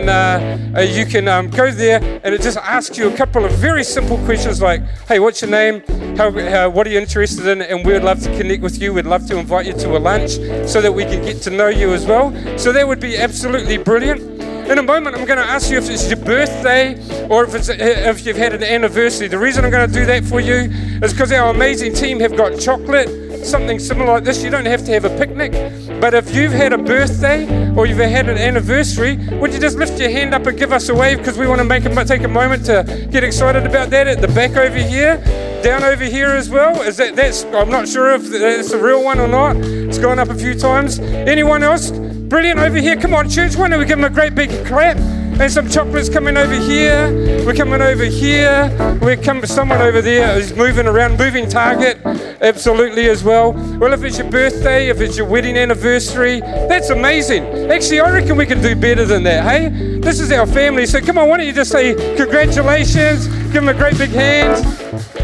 can uh, uh, you can um, go there, and it just asks you a couple of very simple questions like, "Hey, what's your name? How, how, what are you interested in?" And we'd love to connect with you. We'd love to invite you to a lunch so that we can get to know you as well. So that would be absolutely brilliant. In a moment, I'm going to ask you if it's your birthday or if, it's, if you've had an anniversary. The reason I'm going to do that for you is because our amazing team have got chocolate, something similar like this. You don't have to have a picnic, but if you've had a birthday or you've had an anniversary, would you just lift your hand up and give us a wave because we want to make a, take a moment to get excited about that at the back over here down over here as well. Is that that's? I'm not sure if that's a real one or not. It's gone up a few times. Anyone else? Brilliant over here. Come on, church. Why don't we give them a great big clap? And some chocolates coming over here. We're coming over here. We're coming. Someone over there is moving around, moving target, absolutely as well. Well, if it's your birthday, if it's your wedding anniversary, that's amazing. Actually, I reckon we can do better than that. Hey, this is our family. So come on, why don't you just say congratulations? Give them a great big hand.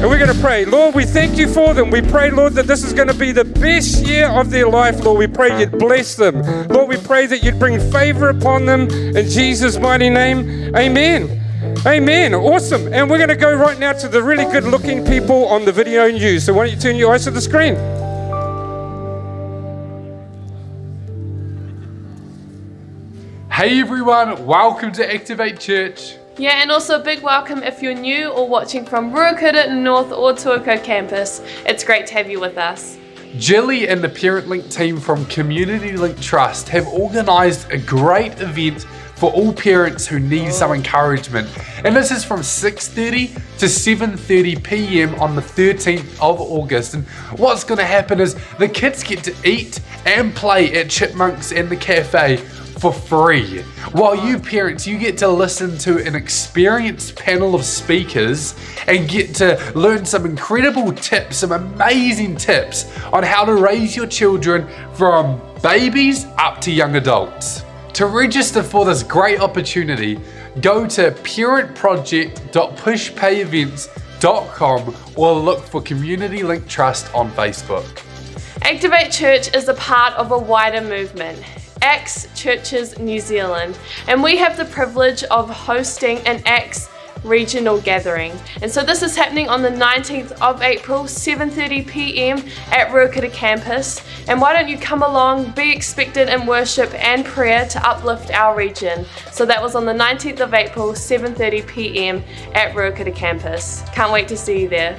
And we're going to pray. Lord, we thank you for them. We pray, Lord, that this is going to be the best year of their life, Lord. We pray you'd bless them. Lord, we pray that you'd bring favor upon them in Jesus' mighty name. Amen. Amen. Awesome. And we're going to go right now to the really good looking people on the video news. So why don't you turn your eyes to the screen? Hey everyone, welcome to Activate Church. Yeah, and also a big welcome if you're new or watching from Ruakura North or Tuakau campus. It's great to have you with us. Jilly and the Parent Link team from Community Link Trust have organised a great event for all parents who need some encouragement. And this is from 6:30 to 7:30 p.m. on the 13th of August. And what's going to happen is the kids get to eat and play at Chipmunks and the cafe for free. While you parents, you get to listen to an experienced panel of speakers and get to learn some incredible tips, some amazing tips on how to raise your children from babies up to young adults. To register for this great opportunity, go to parentproject.pushpayevents.com or look for Community Link Trust on Facebook. Activate Church is a part of a wider movement. Acts Churches New Zealand, and we have the privilege of hosting an Acts regional gathering. And so this is happening on the 19th of April, 7:30 p.m. at Ruakura campus. And why don't you come along, be expected in worship and prayer to uplift our region. So that was on the 19th of April, 7:30 p.m. at Ruakura campus. Can't wait to see you there.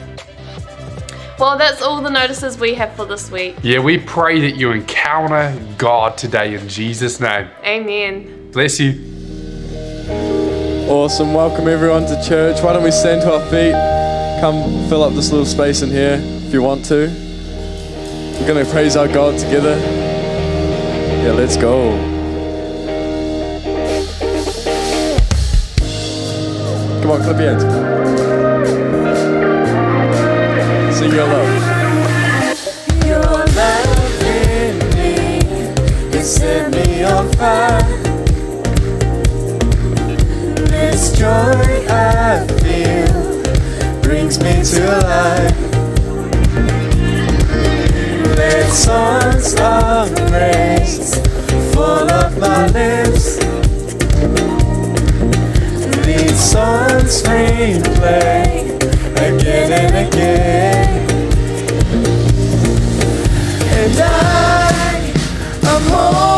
Well, that's all the notices we have for this week. Yeah, we pray that you encounter God today in Jesus' name. Amen. Bless you. Awesome. Welcome everyone to church. Why don't we stand to our feet? Come fill up this little space in here if you want to. We're going to praise our God together. Yeah, let's go. Come on, clap your hands set me on fire. This joy I feel brings me to life. Let songs of praise fall off my lips. These songs replay again and again. And I am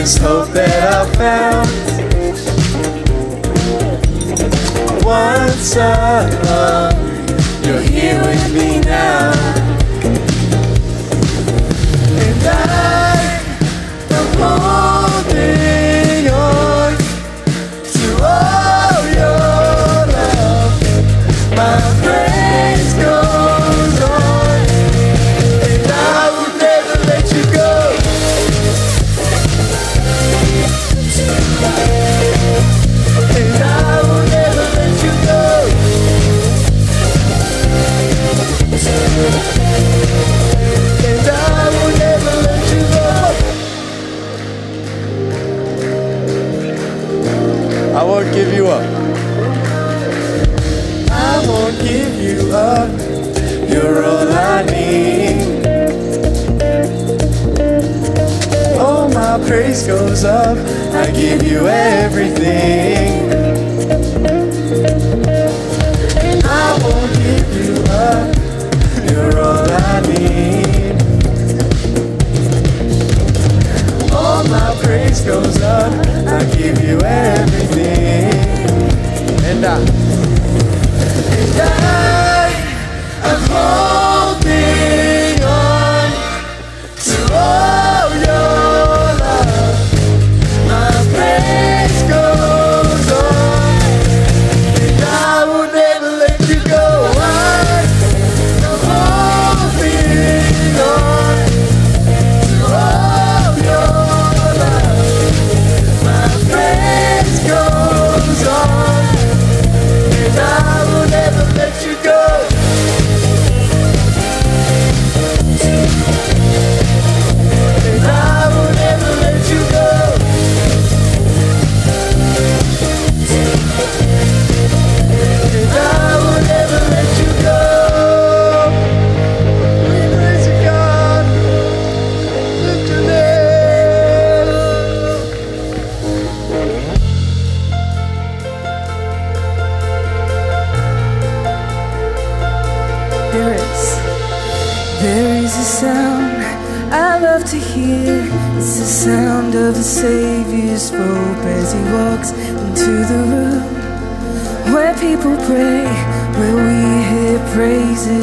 this hope that I found. Once alone, you're here with me now.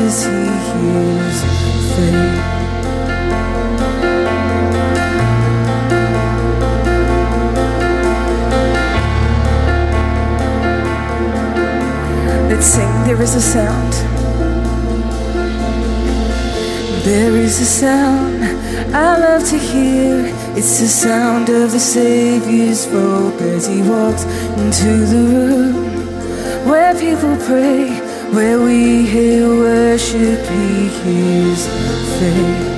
as he hears fate. Let's sing, there is a sound. There is a sound I love to hear. It's the sound of the Savior's voice as he walks into the room where people pray where we here worship, He hears faith.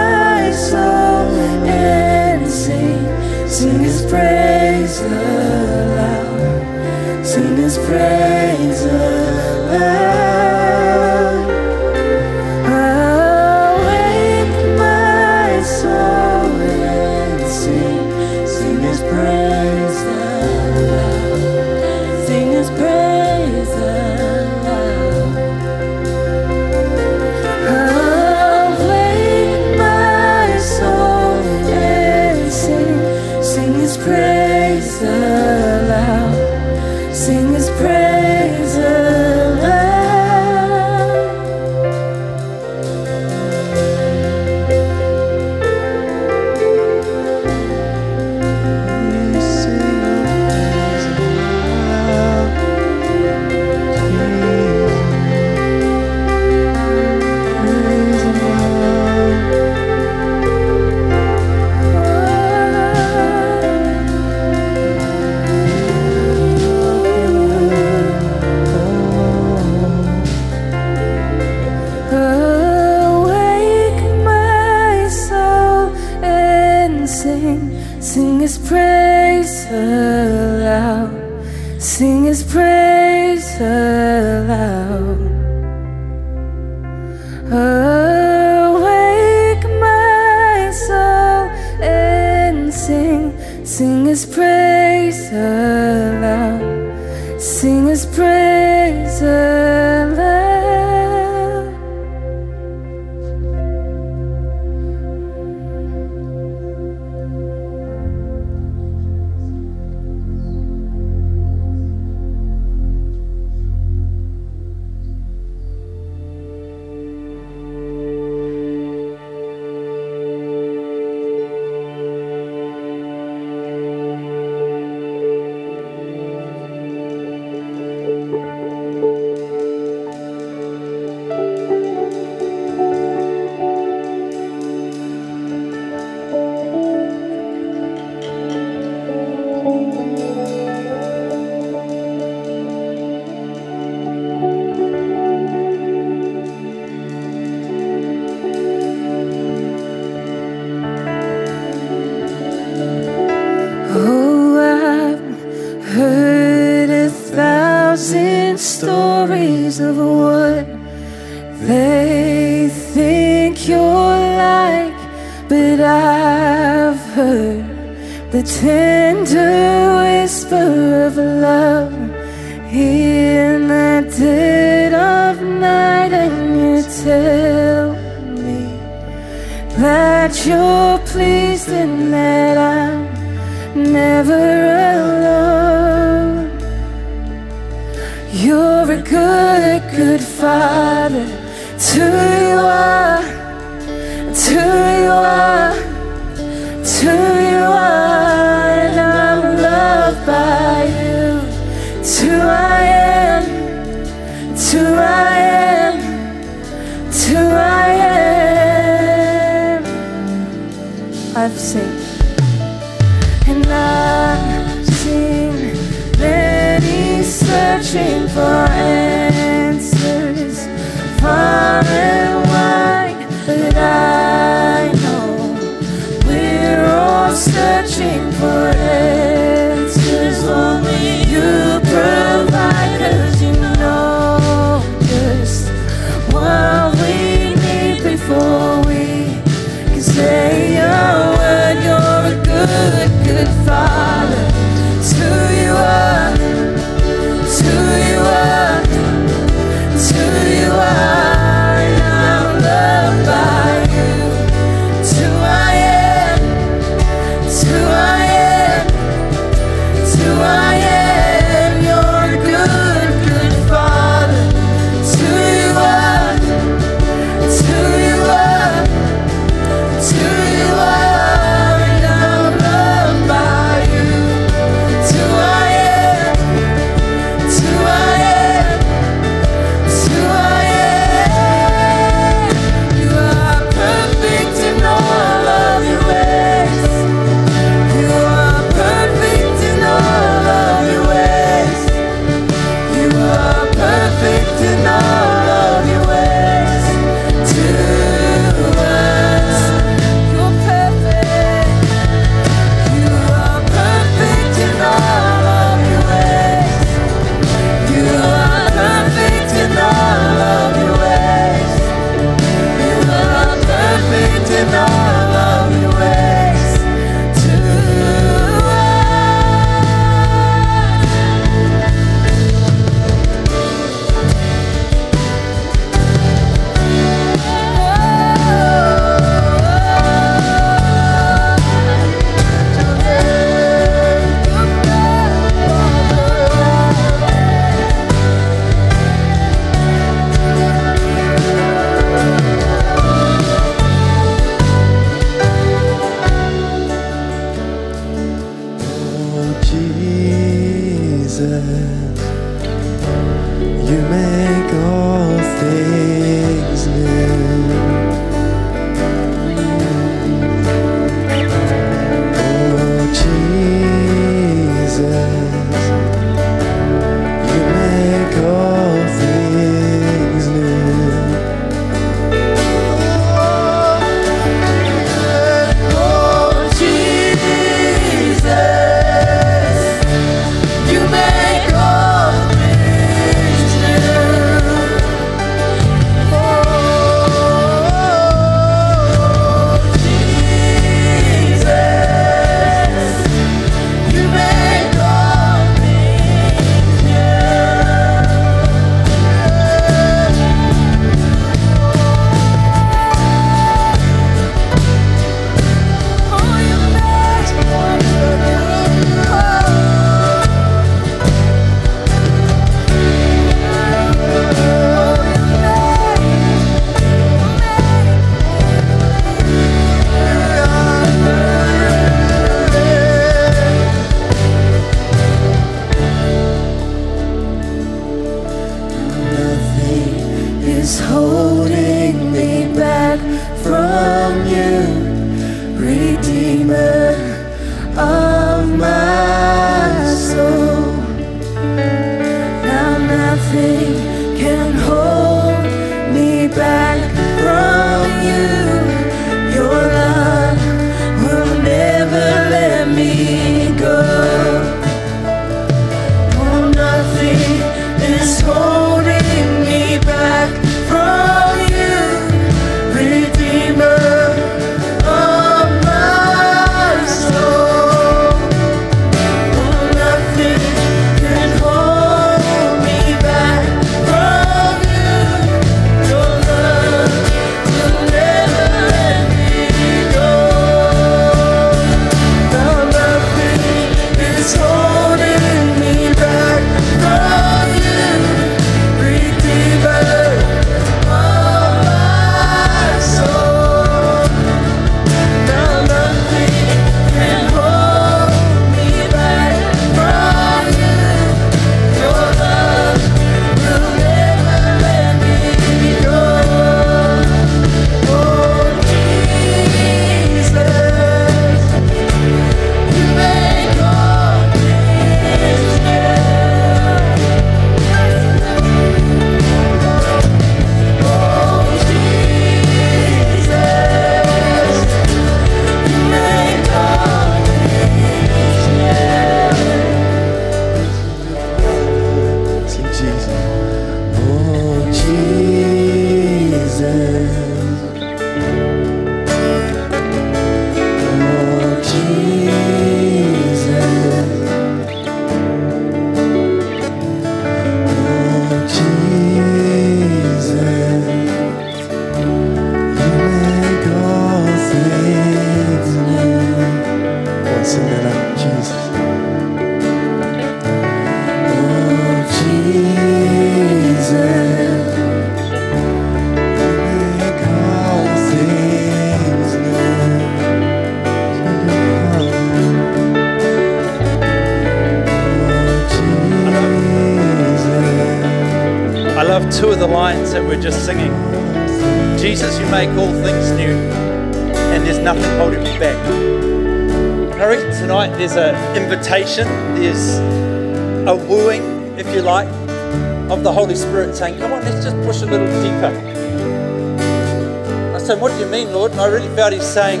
Lord? And I really felt He's saying,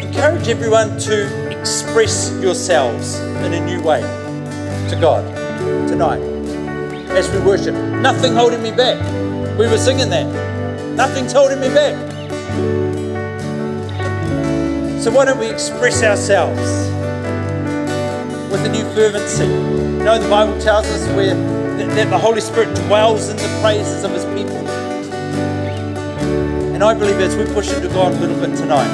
Encourage everyone to express yourselves in a new way to God tonight as we worship. Nothing holding me back. We were singing that. Nothing's holding me back. So why don't we express ourselves with a new fervency? You know, the Bible tells us where that, the Holy Spirit dwells in the praises of His I believe as we push into God a little bit tonight,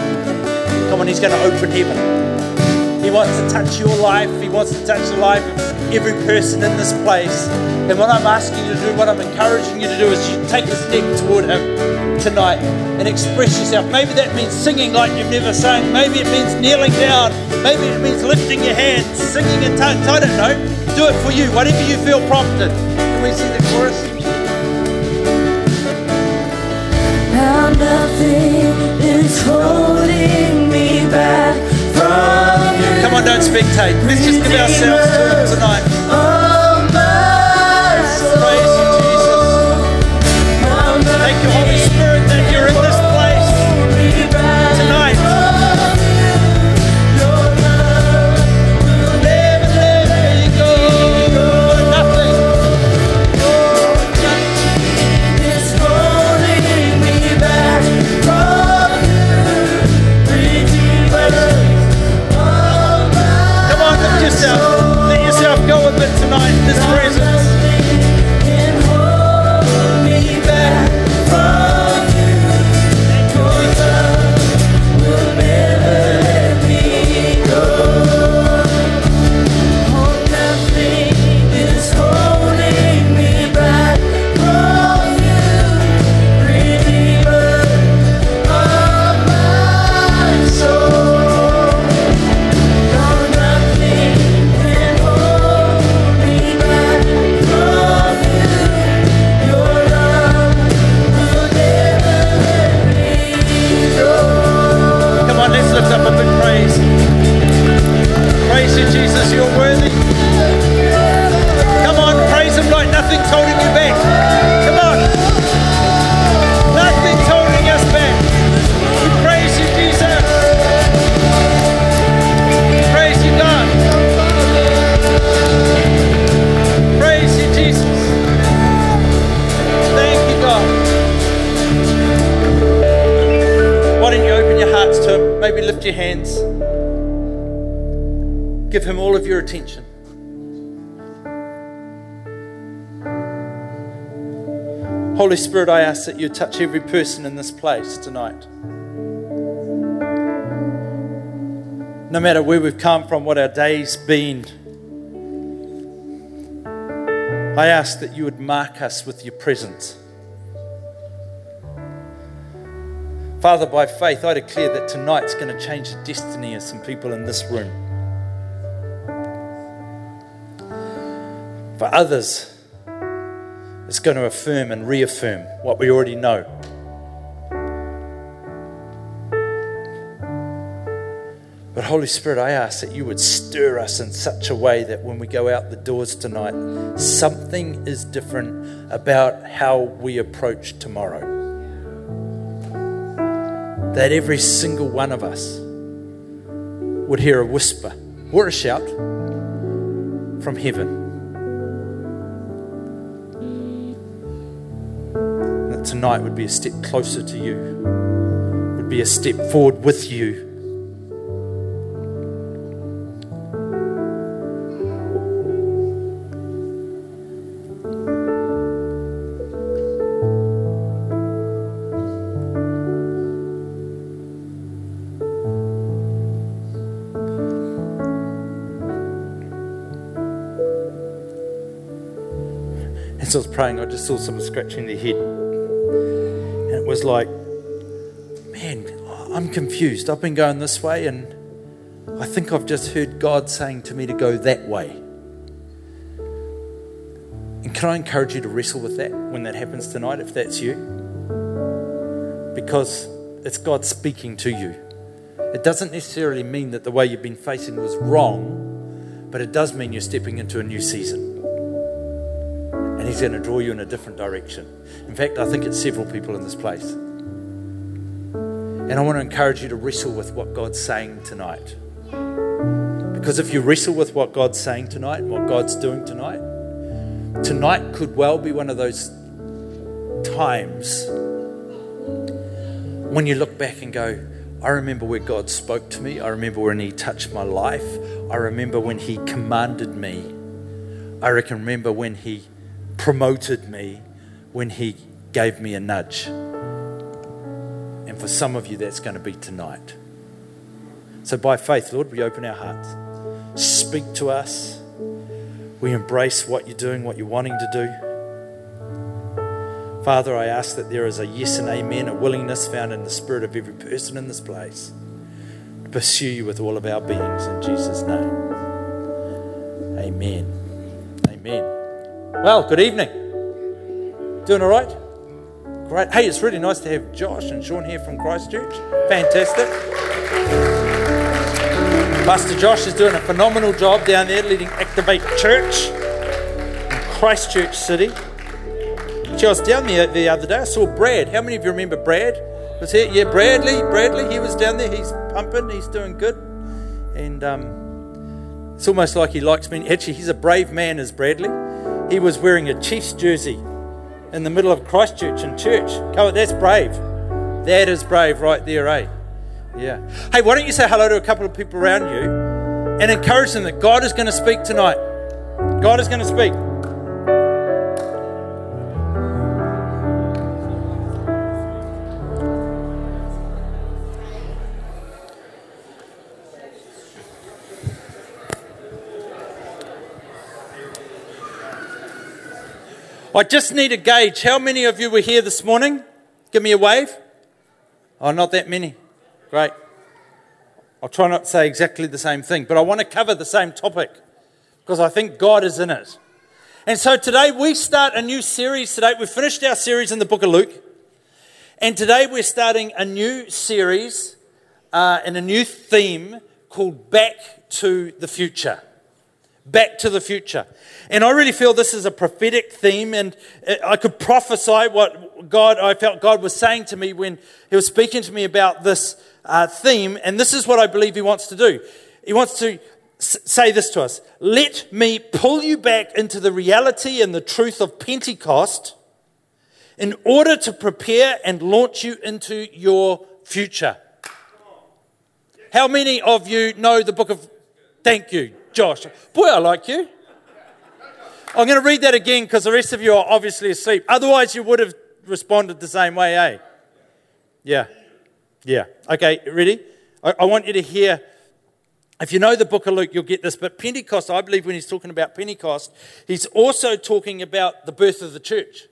come on, He's going to open heaven. He wants to touch your life. He wants to touch the life of every person in this place. And what I'm asking you to do, what I'm encouraging you to do, is you take a step toward Him tonight and express yourself. Maybe that means singing like you've never sung. Maybe it means kneeling down. Maybe it means lifting your hands, singing in tongues. I don't know. Do it for you, whatever you feel prompted. Can we see the chorus? Holding me back. Come on, don't spectate. Let's just give ourselves to Him tonight. Lift your hands. Give Him all of your attention. Holy Spirit, I ask that you touch every person in this place tonight. No matter where we've come from, what our day's been, I ask that you would mark us with your presence. Father, by faith, I declare that tonight's going to change the destiny of some people in this room. For others, it's going to affirm and reaffirm what we already know. But Holy Spirit, I ask that you would stir us in such a way that when we go out the doors tonight, something is different about how we approach tomorrow. That every single one of us would hear a whisper or a shout from heaven. That tonight would be a step closer to you, would be a step forward with you. As I was praying, I just saw someone scratching their head. And it was like, man, I'm confused. I've been going this way, and I think I've just heard God saying to me to go that way. And can I encourage you to wrestle with that when that happens tonight, if that's you? Because it's God speaking to you. It doesn't necessarily mean that the way you've been facing was wrong, but it does mean you're stepping into a new season he's going to draw you in a different direction. In fact, I think it's several people in this place. And I want to encourage you to wrestle with what God's saying tonight. Because if you wrestle with what God's saying tonight and what God's doing tonight, tonight could well be one of those times when you look back and go, I remember where God spoke to me. I remember when He touched my life. I remember when He commanded me. I reckon remember when He promoted me when He gave me a nudge. And for some of you, that's going to be tonight. So, by faith, Lord, we open our hearts. Speak to us. We embrace what you're doing, what you're wanting to do. Father, I ask that there is a yes and amen, a willingness found in the spirit of every person in this place to pursue you with all of our beings in Jesus' name. Amen. Amen. Well, good evening. Doing all right? Great. Hey, it's really nice to have Josh and Sean here from Christchurch. Fantastic. Pastor Josh is doing a phenomenal job down there leading Activate Church in Christchurch City. Gee, I was down there the other day. I saw Brad. How many of you remember Brad? Was he? Yeah, Bradley. Bradley. He was down there. He's pumping. He's doing good. And um, it's almost like he likes me. Actually, he's a brave man, is Bradley. He was wearing a Chiefs jersey in the middle of Christchurch and church. On, that's brave. That is brave right there, eh? Yeah. Hey, why don't you say hello to a couple of people around you and encourage them that God is going to speak tonight? God is going to speak. I just need a gauge. How many of you were here this morning? Give me a wave. Oh, not that many. Great. I'll try not to say exactly the same thing, but I want to cover the same topic because I think God is in it. And so today we start a new series today. We finished our series in the book of Luke. And today we're starting a new series uh, and a new theme called Back to the Future back to the future. And I really feel this is a prophetic theme, and I could prophesy what God, I felt God was saying to me when He was speaking to me about this uh, theme, and this is what I believe He wants to do. He wants to s- say this to us Let me pull you back into the reality and the truth of Pentecost in order to prepare and launch you into your future. How many of you know the book of Thank you, Josh. Boy, I like you. I'm going to read that again because the rest of you are obviously asleep. Otherwise, you would have responded the same way, eh? Yeah. Yeah. Okay, ready? I, I want you to hear. If you know the book of Luke, you'll get this. But Pentecost, I believe when he's talking about Pentecost, he's also talking about the birth of the church,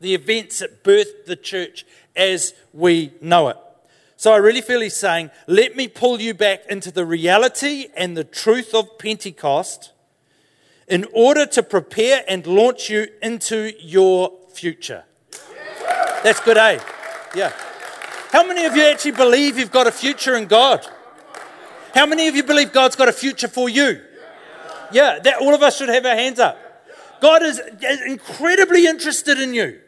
the events that birthed the church as we know it. So I really feel he's saying, let me pull you back into the reality and the truth of Pentecost in order to prepare and launch you into your future. That's good, eh? Yeah. How many of you actually believe you've got a future in God? How many of you believe God's got a future for you? Yeah, that all of us should have our hands up. God is incredibly interested in you.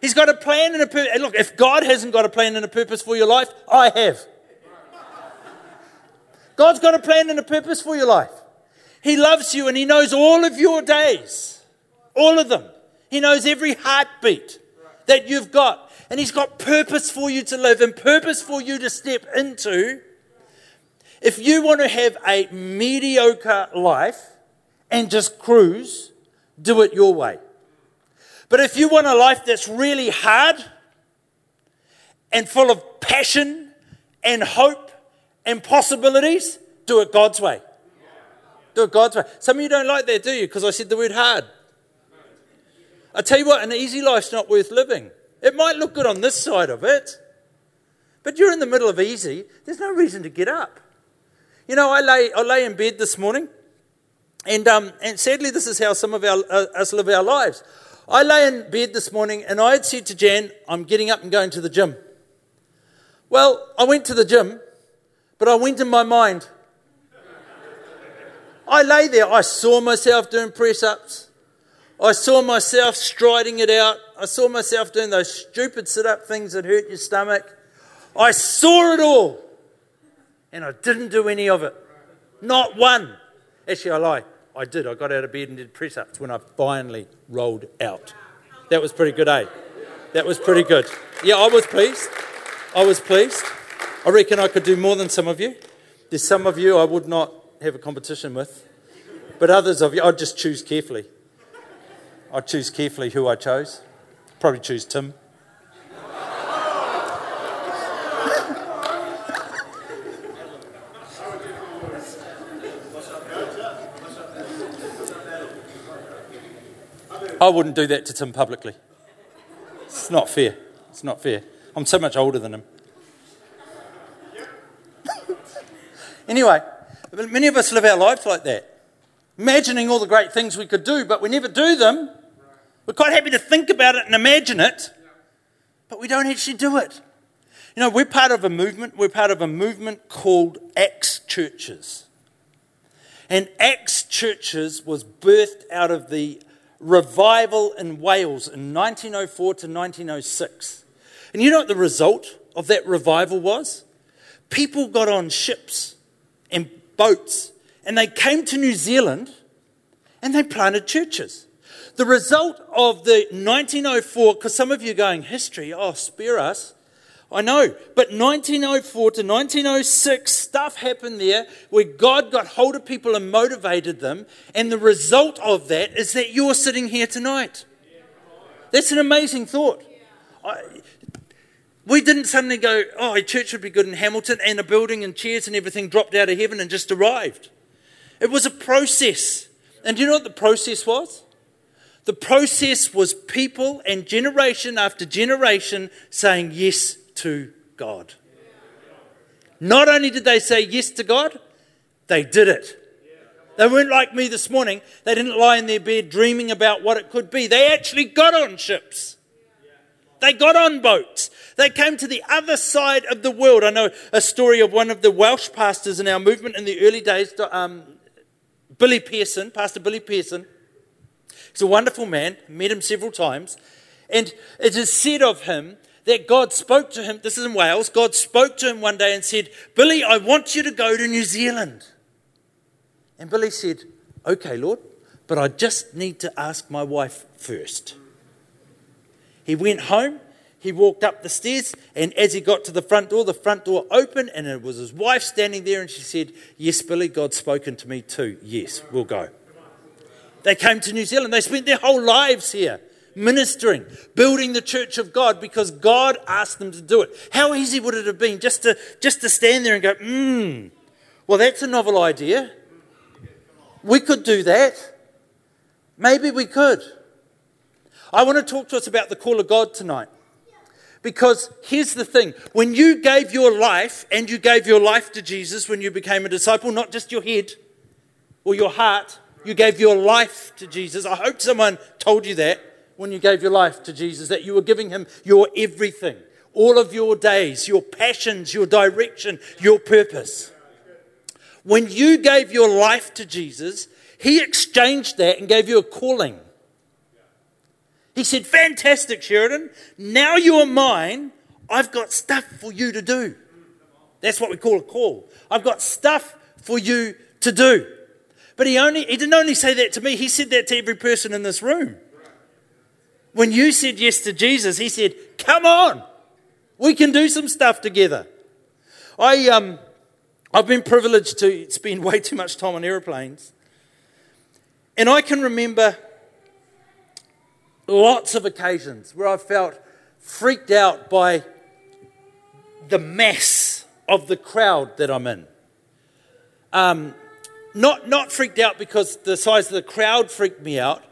He's got a plan and a purpose. Look, if God hasn't got a plan and a purpose for your life, I have. God's got a plan and a purpose for your life. He loves you and He knows all of your days, all of them. He knows every heartbeat that you've got. And He's got purpose for you to live and purpose for you to step into. If you want to have a mediocre life and just cruise, do it your way. But if you want a life that's really hard and full of passion and hope and possibilities, do it God's way. Do it God's way. Some of you don't like that, do you? Because I said the word hard. I tell you what, an easy life's not worth living. It might look good on this side of it, but you're in the middle of easy. There's no reason to get up. You know, I lay, I lay in bed this morning, and, um, and sadly, this is how some of our, uh, us live our lives. I lay in bed this morning and I had said to Jan, I'm getting up and going to the gym. Well, I went to the gym, but I went in my mind. I lay there, I saw myself doing press ups. I saw myself striding it out. I saw myself doing those stupid sit up things that hurt your stomach. I saw it all. And I didn't do any of it. Not one. Actually, I lie. I did. I got out of bed and did press ups when I finally rolled out. That was pretty good, eh? That was pretty good. Yeah, I was pleased. I was pleased. I reckon I could do more than some of you. There's some of you I would not have a competition with, but others of you, I'd just choose carefully. I'd choose carefully who I chose. Probably choose Tim. I wouldn't do that to Tim publicly. It's not fair. It's not fair. I'm so much older than him. anyway, many of us live our lives like that. imagining all the great things we could do, but we never do them. We're quite happy to think about it and imagine it, but we don't actually do it. You know, we're part of a movement. We're part of a movement called Acts Churches. And Acts Churches was birthed out of the revival in Wales in 1904 to 1906. And you know what the result of that revival was? People got on ships and boats and they came to New Zealand and they planted churches. The result of the 1904, because some of you are going, history, oh, spare us. I know, but 1904 to 1906, stuff happened there where God got hold of people and motivated them, and the result of that is that you're sitting here tonight. That's an amazing thought. I, we didn't suddenly go, oh, a church would be good in Hamilton, and a building and chairs and everything dropped out of heaven and just arrived. It was a process. And do you know what the process was? The process was people and generation after generation saying yes to God. Not only did they say yes to God, they did it. They weren't like me this morning. They didn't lie in their bed dreaming about what it could be. They actually got on ships. They got on boats. They came to the other side of the world. I know a story of one of the Welsh pastors in our movement in the early days, um, Billy Pearson, Pastor Billy Pearson. He's a wonderful man, met him several times. And it is said of him that God spoke to him, this is in Wales, God spoke to him one day and said, Billy, I want you to go to New Zealand. And Billy said, Okay, Lord, but I just need to ask my wife first. He went home, he walked up the stairs, and as he got to the front door, the front door opened, and it was his wife standing there, and she said, Yes, Billy, God's spoken to me too. Yes, we'll go. They came to New Zealand. They spent their whole lives here ministering, building the church of God because God asked them to do it. How easy would it have been just to, just to stand there and go, hmm, well, that's a novel idea. We could do that. Maybe we could. I want to talk to us about the call of God tonight. Because here's the thing when you gave your life and you gave your life to Jesus when you became a disciple, not just your head or your heart, you gave your life to Jesus. I hope someone told you that when you gave your life to Jesus, that you were giving him your everything, all of your days, your passions, your direction, your purpose. When you gave your life to Jesus, he exchanged that and gave you a calling. He said, Fantastic, Sheridan. Now you're mine. I've got stuff for you to do. That's what we call a call. I've got stuff for you to do. But he, only, he didn't only say that to me, he said that to every person in this room. When you said yes to Jesus, he said, Come on, we can do some stuff together. I, um, I've been privileged to spend way too much time on aeroplanes. And I can remember lots of occasions where I felt freaked out by the mass of the crowd that I'm in. Um, not, not freaked out because the size of the crowd freaked me out,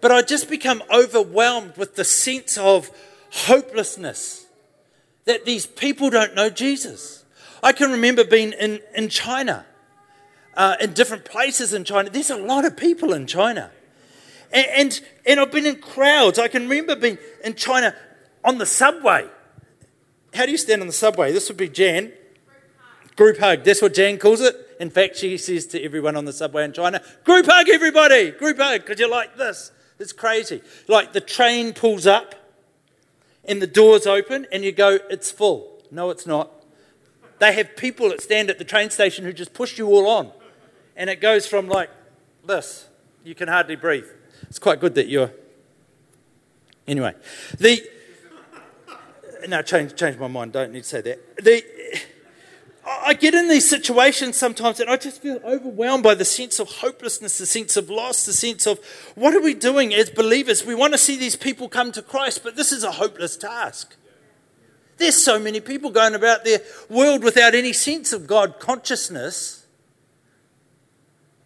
but I just become overwhelmed with the sense of hopelessness that these people don't know Jesus. I can remember being in, in China, uh, in different places in China. There's a lot of people in China. And, and, and I've been in crowds. I can remember being in China on the subway. How do you stand on the subway? This would be Jan. Group hug. That's what Jan calls it. In fact, she says to everyone on the subway in China, group hug, everybody, group hug, because you're like this. It's crazy. Like the train pulls up and the doors open and you go, it's full. No, it's not. They have people that stand at the train station who just push you all on. And it goes from like this. You can hardly breathe. It's quite good that you're. Anyway, the. No, change, change my mind. Don't need to say that. The, I get in these situations sometimes and I just feel overwhelmed by the sense of hopelessness, the sense of loss, the sense of what are we doing as believers? We want to see these people come to Christ, but this is a hopeless task. There's so many people going about their world without any sense of God consciousness,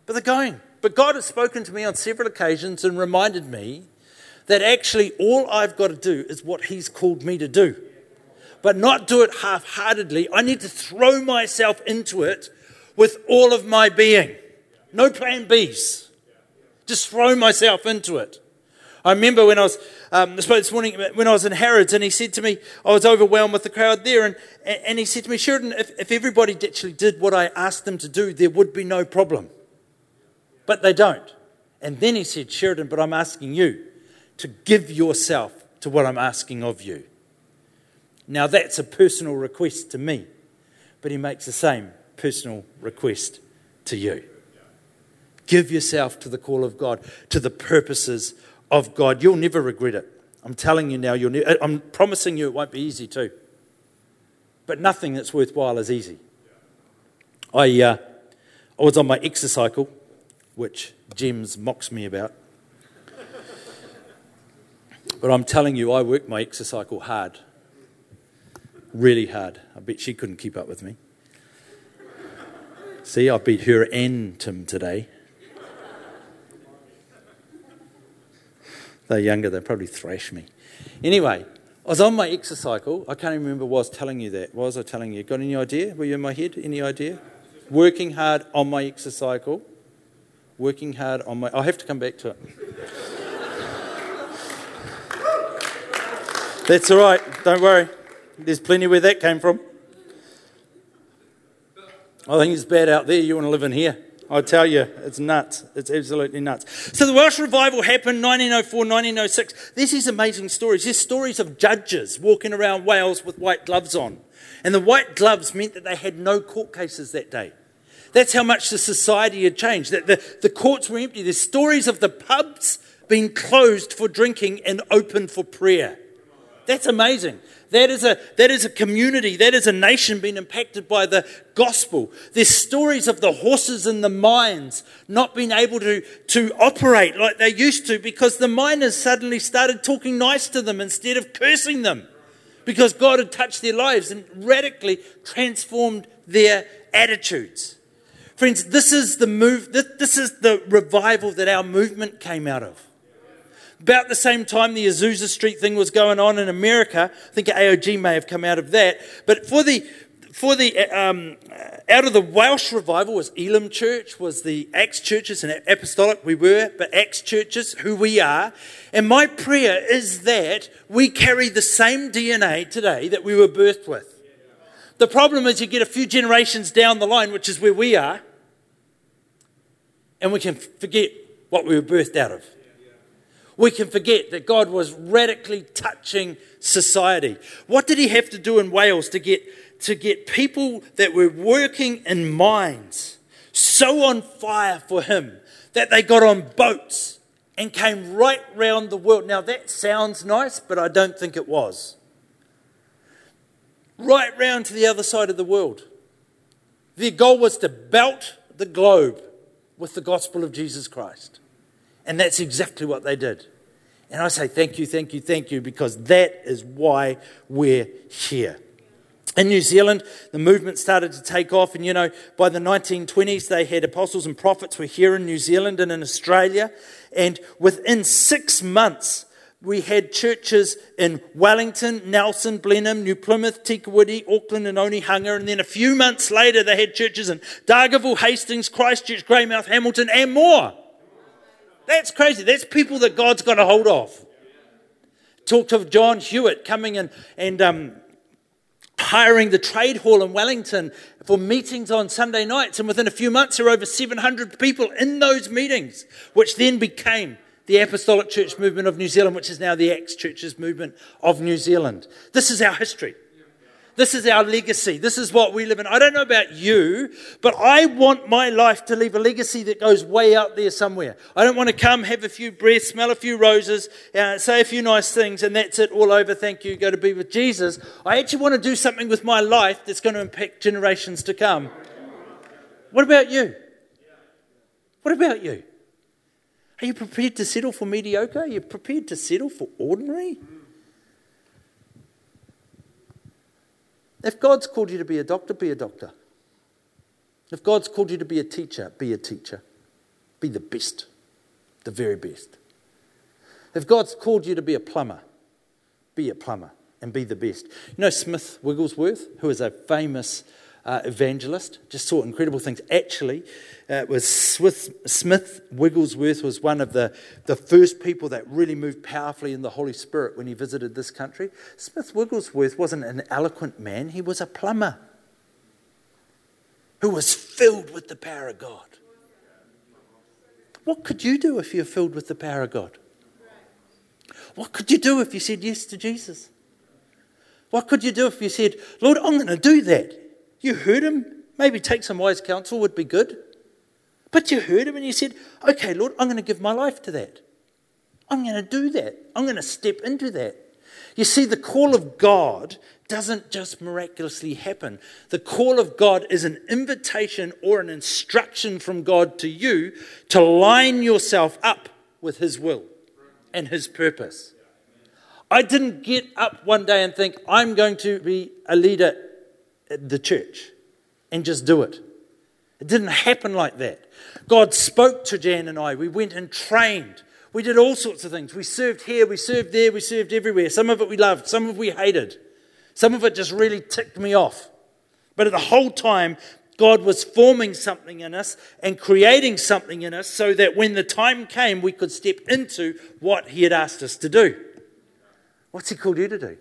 but they're going. But God has spoken to me on several occasions and reminded me that actually all I've got to do is what He's called me to do but not do it half heartedly. I need to throw myself into it with all of my being. No plan Bs. Just throw myself into it. I remember when I was, um, I this morning when I was in Harrods, and he said to me, I was overwhelmed with the crowd there, and, and he said to me, Sheridan, if, if everybody actually did what I asked them to do, there would be no problem. But they don't. And then he said, Sheridan, but I'm asking you to give yourself to what I'm asking of you. Now that's a personal request to me, but he makes the same personal request to you. Give yourself to the call of God, to the purposes of God. You'll never regret it. I'm telling you now, you'll ne- I'm promising you it won't be easy too. But nothing that's worthwhile is easy. I, uh, I was on my exercise exercycle, which James mocks me about. but I'm telling you, I worked my exercycle hard. Really hard. I bet she couldn't keep up with me. See, I beat her and Tim today. They're younger, they'll probably thrash me. Anyway, I was on my exercycle. I can't even remember was telling you that. Was I telling you? Got any idea? Were you in my head? Any idea? Working hard on my exercycle. Working hard on my. I'll have to come back to it. That's all right. Don't worry. There's plenty where that came from. I think it's bad out there. You want to live in here. I tell you, it's nuts. It's absolutely nuts. So the Welsh revival happened 1904, 1906. There's these amazing stories. There's stories of judges walking around Wales with white gloves on. And the white gloves meant that they had no court cases that day. That's how much the society had changed. That the, the courts were empty. There's stories of the pubs being closed for drinking and open for prayer. That's amazing. That is, a, that is a community, that is a nation being impacted by the gospel. There's stories of the horses and the mines not being able to, to operate like they used to because the miners suddenly started talking nice to them instead of cursing them because God had touched their lives and radically transformed their attitudes. Friends, this is the move, this is the revival that our movement came out of. About the same time the Azusa Street thing was going on in America, I think AOG may have come out of that. But for the for the um, out of the Welsh revival was Elim Church, was the Acts churches and apostolic we were, but Acts churches who we are. And my prayer is that we carry the same DNA today that we were birthed with. The problem is you get a few generations down the line, which is where we are, and we can forget what we were birthed out of we can forget that God was radically touching society. What did he have to do in Wales to get, to get people that were working in mines so on fire for him that they got on boats and came right round the world? Now that sounds nice, but I don't think it was. Right round to the other side of the world. Their goal was to belt the globe with the gospel of Jesus Christ. And that's exactly what they did. And I say thank you, thank you, thank you, because that is why we're here. In New Zealand, the movement started to take off, and you know, by the 1920s, they had apostles and prophets were here in New Zealand and in Australia. And within six months, we had churches in Wellington, Nelson, Blenheim, New Plymouth, Te Kuiti, Auckland, and Onehunga. And then a few months later, they had churches in Dargaville, Hastings, Christchurch, Greymouth, Hamilton, and more. That's crazy. That's people that God's got a hold of. Talked of John Hewitt coming in and um, hiring the trade hall in Wellington for meetings on Sunday nights. And within a few months, there were over 700 people in those meetings, which then became the Apostolic Church Movement of New Zealand, which is now the Acts Churches Movement of New Zealand. This is our history. This is our legacy. This is what we live in. I don't know about you, but I want my life to leave a legacy that goes way out there somewhere. I don't want to come, have a few breaths, smell a few roses, uh, say a few nice things, and that's it, all over. Thank you, go to be with Jesus. I actually want to do something with my life that's going to impact generations to come. What about you? What about you? Are you prepared to settle for mediocre? Are you prepared to settle for ordinary? If God's called you to be a doctor, be a doctor. If God's called you to be a teacher, be a teacher. Be the best, the very best. If God's called you to be a plumber, be a plumber and be the best. You know Smith Wigglesworth, who is a famous uh, evangelist. Just saw incredible things. Actually, uh, was Smith, Smith Wigglesworth was one of the, the first people that really moved powerfully in the Holy Spirit when he visited this country. Smith Wigglesworth wasn't an eloquent man, he was a plumber who was filled with the power of God. What could you do if you're filled with the power of God? What could you do if you said yes to Jesus? What could you do if you said, Lord, I'm going to do that? You heard him. Maybe take some wise counsel would be good. But you heard him and you said, okay, Lord, I'm going to give my life to that. I'm going to do that. I'm going to step into that. You see, the call of God doesn't just miraculously happen. The call of God is an invitation or an instruction from God to you to line yourself up with His will and His purpose. I didn't get up one day and think, I'm going to be a leader the church and just do it. It didn't happen like that. God spoke to Jan and I. We went and trained. We did all sorts of things. We served here, we served there, we served everywhere. Some of it we loved, some of it we hated. Some of it just really ticked me off. But at the whole time, God was forming something in us and creating something in us so that when the time came, we could step into what He had asked us to do. What's He called you to do?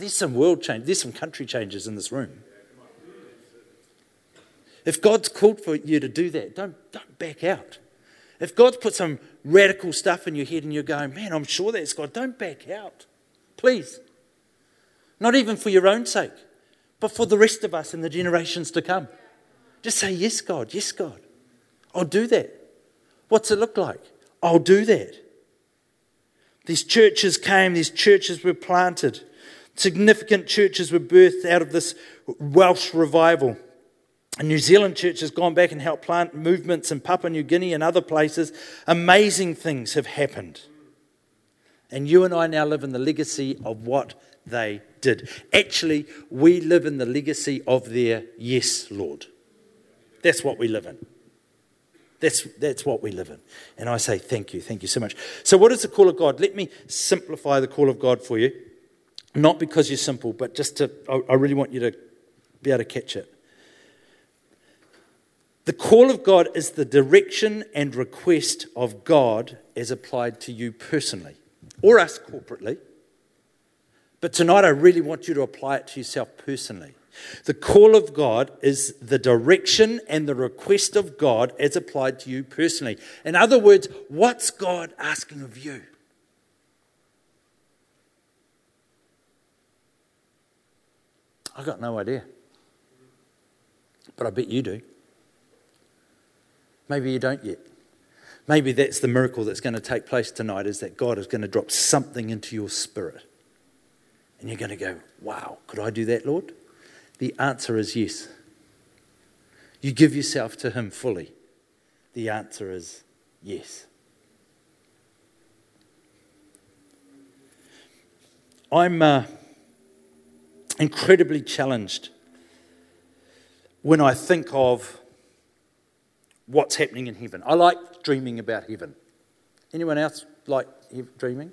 There's some world change, there's some country changes in this room. If God's called for you to do that, don't, don't back out. If God's put some radical stuff in your head and you're going, man, I'm sure that's God, don't back out. Please. Not even for your own sake, but for the rest of us and the generations to come. Just say, yes, God, yes, God. I'll do that. What's it look like? I'll do that. These churches came, these churches were planted. Significant churches were birthed out of this Welsh revival. A New Zealand church has gone back and helped plant movements in Papua New Guinea and other places. Amazing things have happened. And you and I now live in the legacy of what they did. Actually, we live in the legacy of their yes, Lord. That's what we live in. That's, that's what we live in. And I say thank you, thank you so much. So, what is the call of God? Let me simplify the call of God for you. Not because you're simple, but just to, I really want you to be able to catch it. The call of God is the direction and request of God as applied to you personally or us corporately. But tonight, I really want you to apply it to yourself personally. The call of God is the direction and the request of God as applied to you personally. In other words, what's God asking of you? I've got no idea. But I bet you do. Maybe you don't yet. Maybe that's the miracle that's going to take place tonight is that God is going to drop something into your spirit. And you're going to go, wow, could I do that, Lord? The answer is yes. You give yourself to Him fully. The answer is yes. I'm uh, incredibly challenged when I think of what's happening in heaven. I like dreaming about heaven. Anyone else like dreaming?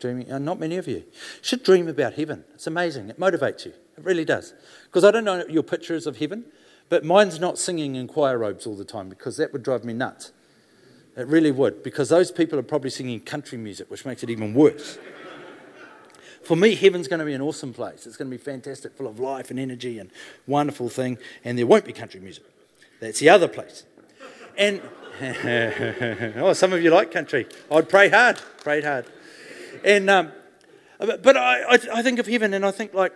Dreaming? Uh, not many of you. Should dream about heaven. It's amazing. It motivates you. It really does. Because I don't know your pictures of heaven, but mine's not singing in choir robes all the time because that would drive me nuts. It really would, because those people are probably singing country music, which makes it even worse. For me, heaven's going to be an awesome place. It's going to be fantastic, full of life and energy and wonderful thing, and there won't be country music. That's the other place. And oh, some of you like country. I'd pray hard, prayed hard. And um, but I, I, think of heaven, and I think like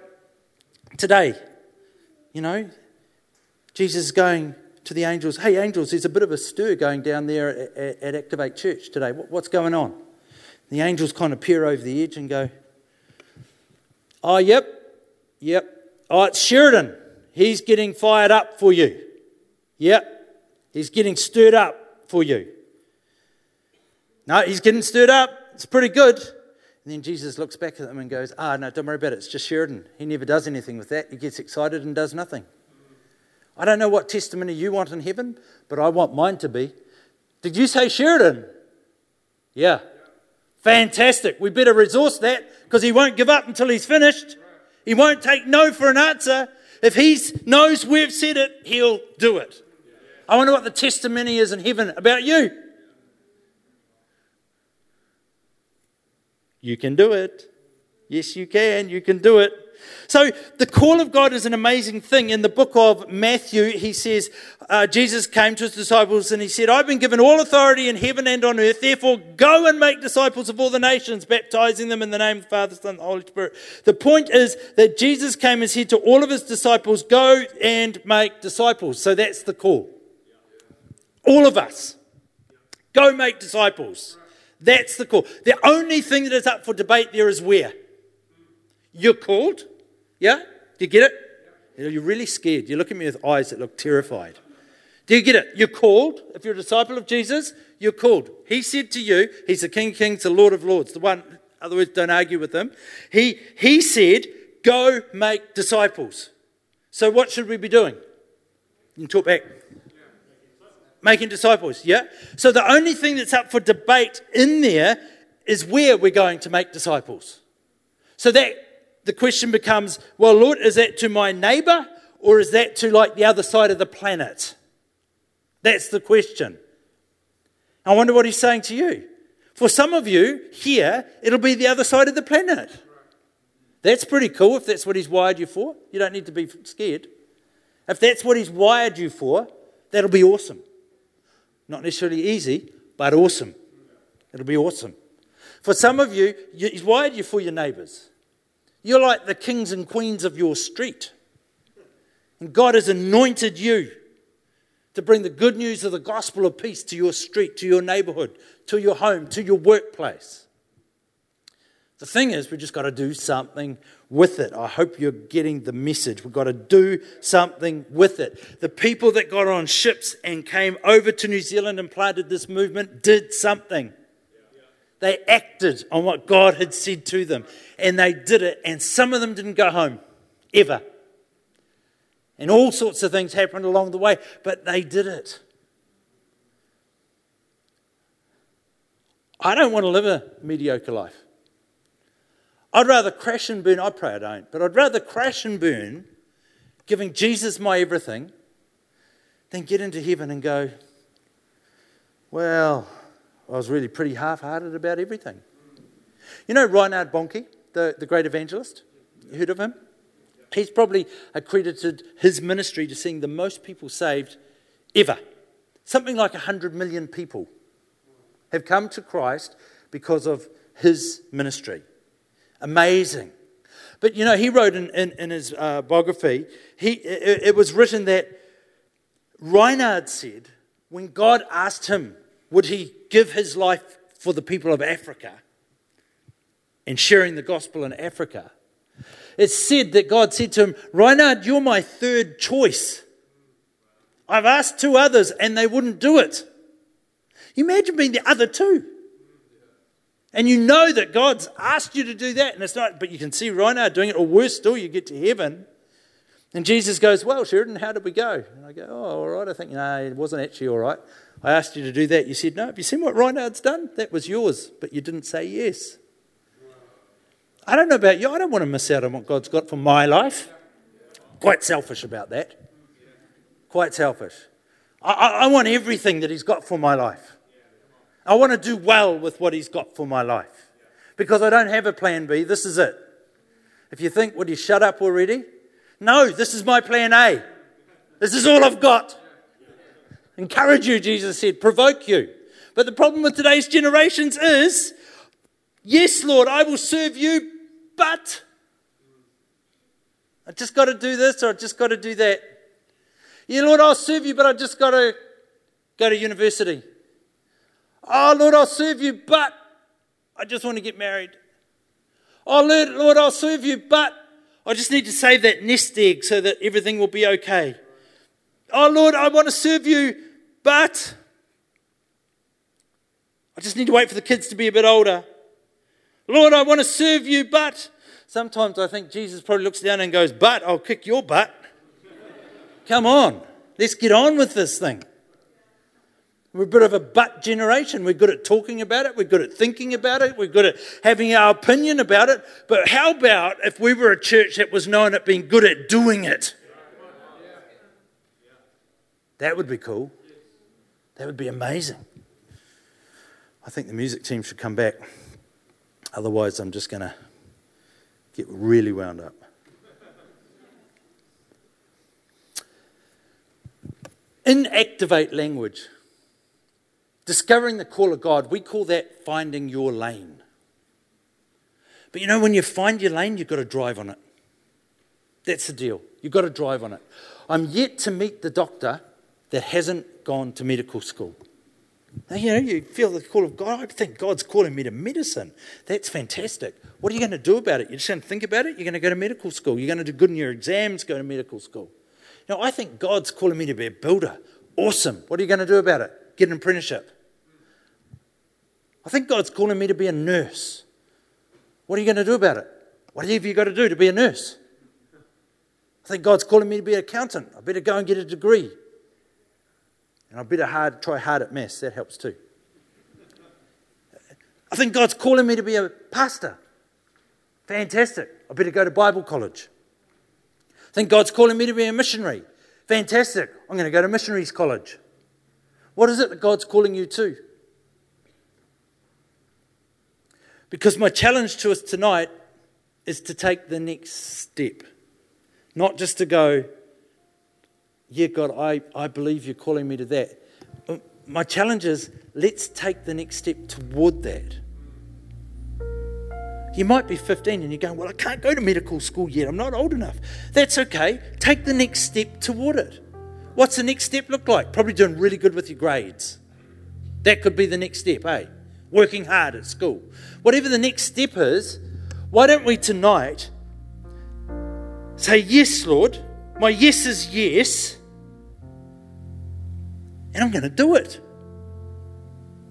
today, you know, Jesus is going to the angels. Hey, angels, there's a bit of a stir going down there at, at Activate Church today. What's going on? The angels kind of peer over the edge and go, Oh, yep, yep. Oh, it's Sheridan. He's getting fired up for you. Yep, He's getting stirred up for you. No, he's getting stirred up. It's pretty good. And then Jesus looks back at them and goes, Ah, no, don't worry about it. It's just Sheridan. He never does anything with that. He gets excited and does nothing. I don't know what testimony you want in heaven, but I want mine to be. Did you say Sheridan? Yeah. Fantastic. We better resource that because he won't give up until he's finished. He won't take no for an answer. If he knows we've said it, he'll do it. I wonder what the testimony is in heaven about you. You can do it. Yes, you can. You can do it. So, the call of God is an amazing thing. In the book of Matthew, he says, uh, Jesus came to his disciples and he said, I've been given all authority in heaven and on earth. Therefore, go and make disciples of all the nations, baptizing them in the name of the Father, Son, and the Holy Spirit. The point is that Jesus came and said to all of his disciples, Go and make disciples. So, that's the call. All of us. Go make disciples. That's the call. The only thing that is up for debate there is where. You're called. Yeah? Do you get it? You're really scared. You look at me with eyes that look terrified. Do you get it? You're called. If you're a disciple of Jesus, you're called. He said to you, He's the King of Kings, the Lord of Lords. The one, other words, don't argue with him. He, he said, Go make disciples. So, what should we be doing? You can talk back. Making disciples, yeah? So, the only thing that's up for debate in there is where we're going to make disciples. So, that the question becomes well, Lord, is that to my neighbor or is that to like the other side of the planet? That's the question. I wonder what he's saying to you. For some of you here, it'll be the other side of the planet. That's pretty cool if that's what he's wired you for. You don't need to be scared. If that's what he's wired you for, that'll be awesome. Not necessarily easy, but awesome. It'll be awesome. For some of you, he's wired you for your neighbors. You're like the kings and queens of your street. And God has anointed you to bring the good news of the gospel of peace to your street, to your neighborhood, to your home, to your workplace. The thing is, we've just got to do something with it. I hope you're getting the message. We've got to do something with it. The people that got on ships and came over to New Zealand and planted this movement did something. They acted on what God had said to them and they did it, and some of them didn't go home ever. And all sorts of things happened along the way, but they did it. I don't want to live a mediocre life. I'd rather crash and burn. I pray I don't, but I'd rather crash and burn, giving Jesus my everything, than get into heaven and go, well, I was really pretty half hearted about everything. You know Reinhard Bonnke, the, the great evangelist? You heard of him? He's probably accredited his ministry to seeing the most people saved ever. Something like 100 million people have come to Christ because of his ministry. Amazing. But you know, he wrote in, in, in his uh, biography, he, it, it was written that Reinhard said when God asked him would he give his life for the people of Africa and sharing the gospel in Africa? It's said that God said to him, Reinhard, you're my third choice. I've asked two others and they wouldn't do it. Imagine being the other two. And you know that God's asked you to do that, and it's not, but you can see Reinhard doing it, or worse still, you get to heaven. And Jesus goes, Well, Sheridan, how did we go? And I go, Oh, all right. I think, no, it wasn't actually all right. I asked you to do that. You said, No. Have you seen what Reinhard's done? That was yours, but you didn't say yes. I don't know about you. I don't want to miss out on what God's got for my life. Quite selfish about that. Quite selfish. I, I, I want everything that He's got for my life. I want to do well with what He's got for my life. Because I don't have a plan B. This is it. If you think, would you shut up already? No, this is my plan A. This is all I've got. Encourage you, Jesus said, provoke you. But the problem with today's generations is yes, Lord, I will serve you, but I just got to do this or I just got to do that. Yeah, Lord, I'll serve you, but I just got to go to university. Oh, Lord, I'll serve you, but I just want to get married. Oh, Lord, Lord, I'll serve you, but I just need to save that nest egg so that everything will be okay. Oh, Lord, I want to serve you, but I just need to wait for the kids to be a bit older. Lord, I want to serve you, but sometimes I think Jesus probably looks down and goes, But I'll kick your butt. Come on, let's get on with this thing. We're a bit of a butt generation. We're good at talking about it. We're good at thinking about it. We're good at having our opinion about it. But how about if we were a church that was known at being good at doing it? That would be cool. That would be amazing. I think the music team should come back. Otherwise, I'm just going to get really wound up. Inactivate language. Discovering the call of God, we call that finding your lane. But you know, when you find your lane, you've got to drive on it. That's the deal. You've got to drive on it. I'm yet to meet the doctor that hasn't gone to medical school. Now, you know, you feel the call of God. I think God's calling me to medicine. That's fantastic. What are you going to do about it? You're just going to think about it? You're going to go to medical school. You're going to do good in your exams, go to medical school. Now, I think God's calling me to be a builder. Awesome. What are you going to do about it? Get an apprenticeship. I think God's calling me to be a nurse. What are you going to do about it? What have you got to do to be a nurse? I think God's calling me to be an accountant. I better go and get a degree. And I better hard, try hard at maths. That helps too. I think God's calling me to be a pastor. Fantastic. I better go to Bible college. I think God's calling me to be a missionary. Fantastic. I'm going to go to missionaries college. What is it that God's calling you to? Because my challenge to us tonight is to take the next step. Not just to go, yeah, God, I, I believe you're calling me to that. My challenge is let's take the next step toward that. You might be 15 and you're going, Well, I can't go to medical school yet. I'm not old enough. That's okay. Take the next step toward it. What's the next step look like? Probably doing really good with your grades. That could be the next step, eh? Working hard at school. Whatever the next step is, why don't we tonight say, Yes, Lord, my yes is yes, and I'm going to do it.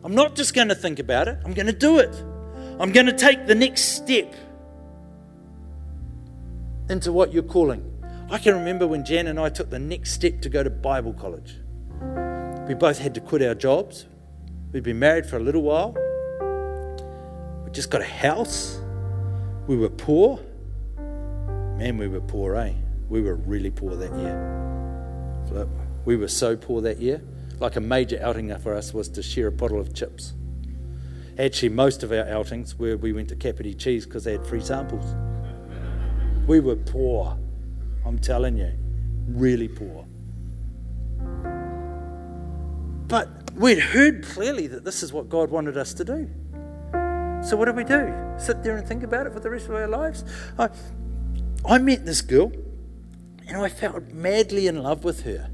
I'm not just going to think about it, I'm going to do it. I'm going to take the next step into what you're calling. I can remember when Jan and I took the next step to go to Bible college. We both had to quit our jobs. We'd been married for a little while. We just got a house. We were poor. Man, we were poor, eh? We were really poor that year. We were so poor that year. Like a major outing for us was to share a bottle of chips. Actually, most of our outings were we went to Kapiti Cheese because they had free samples. We were poor. I'm telling you, really poor. But we'd heard clearly that this is what God wanted us to do. So what do we do? Sit there and think about it for the rest of our lives? I, I met this girl and I felt madly in love with her.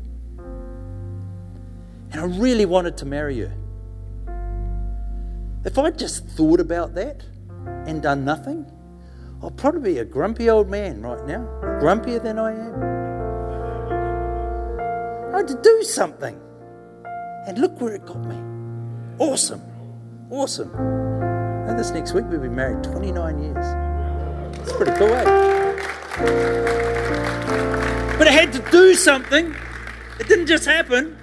And I really wanted to marry her. If I'd just thought about that and done nothing, I'll probably be a grumpy old man right now, grumpier than I am. I had to do something. And look where it got me. Awesome. Awesome. And this next week we'll be married 29 years. It's pretty cool, eh? But I had to do something. It didn't just happen.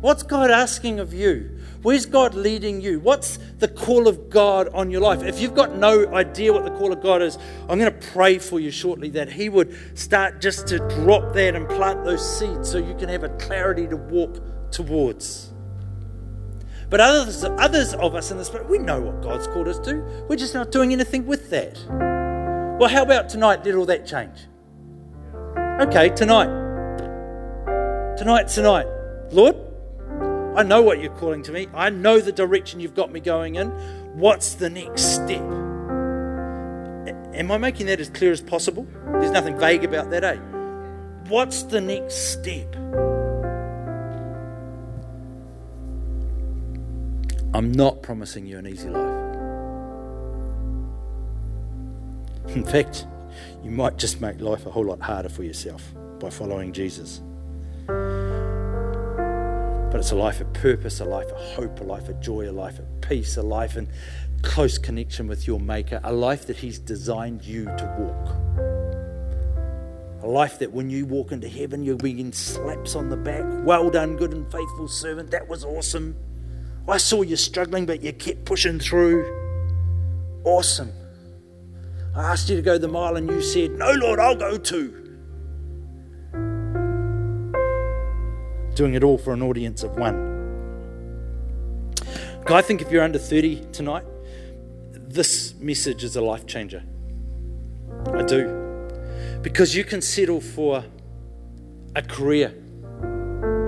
What's God asking of you? Where's God leading you? What's the call of God on your life? If you've got no idea what the call of God is, I'm going to pray for you shortly that He would start just to drop that and plant those seeds so you can have a clarity to walk towards. But others, others of us in Spirit, we know what God's called us to. We're just not doing anything with that. Well, how about tonight? Did all that change? Okay, tonight. Tonight, tonight. Lord, I know what you're calling to me. I know the direction you've got me going in. What's the next step? Am I making that as clear as possible? There's nothing vague about that, eh? What's the next step? I'm not promising you an easy life. In fact, you might just make life a whole lot harder for yourself by following Jesus. But it's a life of purpose, a life of hope, a life of joy, a life of peace, a life in close connection with your Maker, a life that He's designed you to walk. A life that when you walk into heaven, you'll be getting slaps on the back. Well done, good and faithful servant. That was awesome. I saw you struggling, but you kept pushing through. Awesome. I asked you to go the mile, and you said, No, Lord, I'll go too. Doing it all for an audience of one. I think if you're under 30 tonight, this message is a life changer. I do. Because you can settle for a career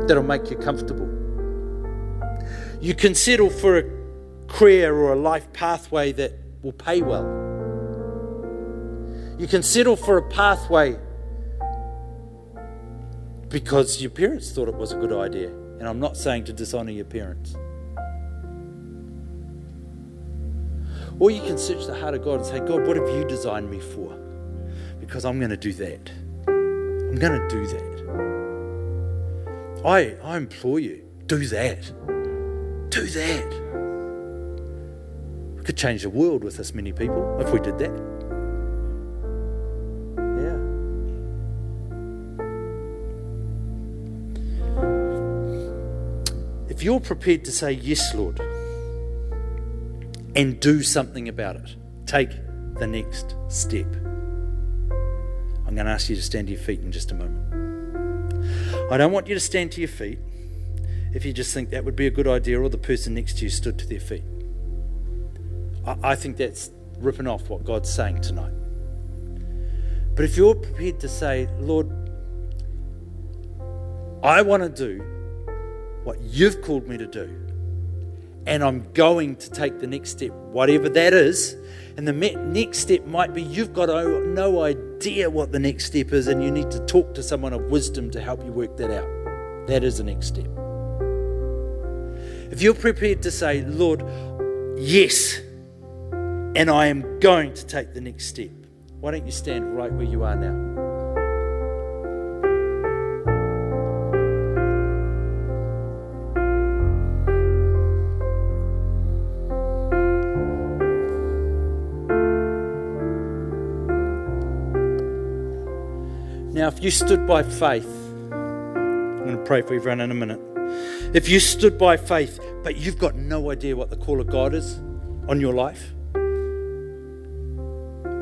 that'll make you comfortable. You can settle for a career or a life pathway that will pay well. You can settle for a pathway because your parents thought it was a good idea. And I'm not saying to dishonor your parents. Or you can search the heart of God and say, God, what have you designed me for? Because I'm going to do that. I'm going to do that. I, I implore you, do that. Do that. We could change the world with this many people if we did that. If you're prepared to say, Yes, Lord, and do something about it. Take the next step. I'm going to ask you to stand to your feet in just a moment. I don't want you to stand to your feet if you just think that would be a good idea or the person next to you stood to their feet. I, think that's ripping off what God's saying tonight. But if you're prepared to say, Lord, I want to do what you've called me to do, and I'm going to take the next step, whatever that is. And the next step might be you've got no idea what the next step is, and you need to talk to someone of wisdom to help you work that out. That is the next step. If you're prepared to say, Lord, yes, and I am going to take the next step, why don't you stand right where you are now? You stood by faith, I'm going to pray for everyone in a minute. If you stood by faith, but you've got no idea what the call of God is on your life,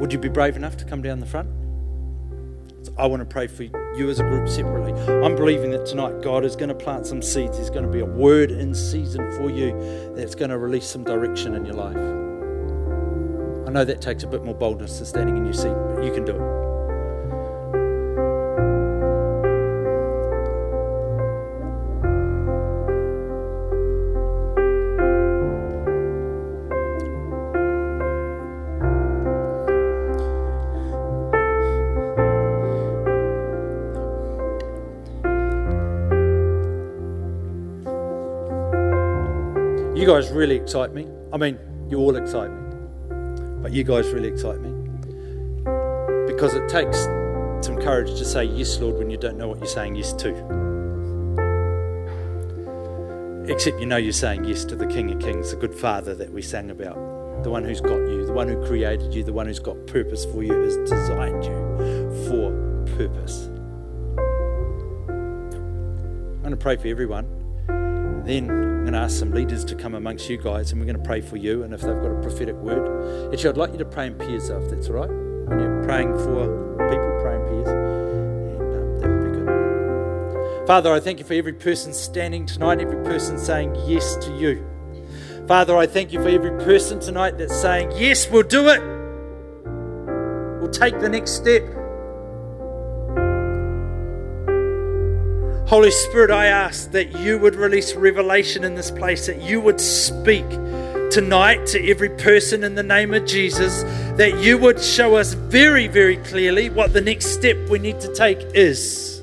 would you be brave enough to come down the front? So I want to pray for you as a group separately. I'm believing that tonight God is going to plant some seeds. There's going to be a word in season for you that's going to release some direction in your life. I know that takes a bit more boldness than standing in your seat, but you can do it. Guys really excite me. I mean, you all excite me, but you guys really excite me because it takes some courage to say yes, Lord, when you don't know what you're saying yes to. Except you know you're saying yes to the King of Kings, the good Father that we sang about, the one who's got you, the one who created you, the one who's got purpose for you, has designed you for purpose. I'm going to pray for everyone. Then going to ask some leaders to come amongst you guys and we're going to pray for you. And if they've got a prophetic word, actually, I'd like you to pray in pairs, if that's all right. When you're praying for people, pray in pairs. And um, that would be good. Father, I thank you for every person standing tonight, every person saying yes to you. Father, I thank you for every person tonight that's saying, Yes, we'll do it. We'll take the next step. Holy Spirit, I ask that you would release revelation in this place, that you would speak tonight to every person in the name of Jesus, that you would show us very, very clearly what the next step we need to take is.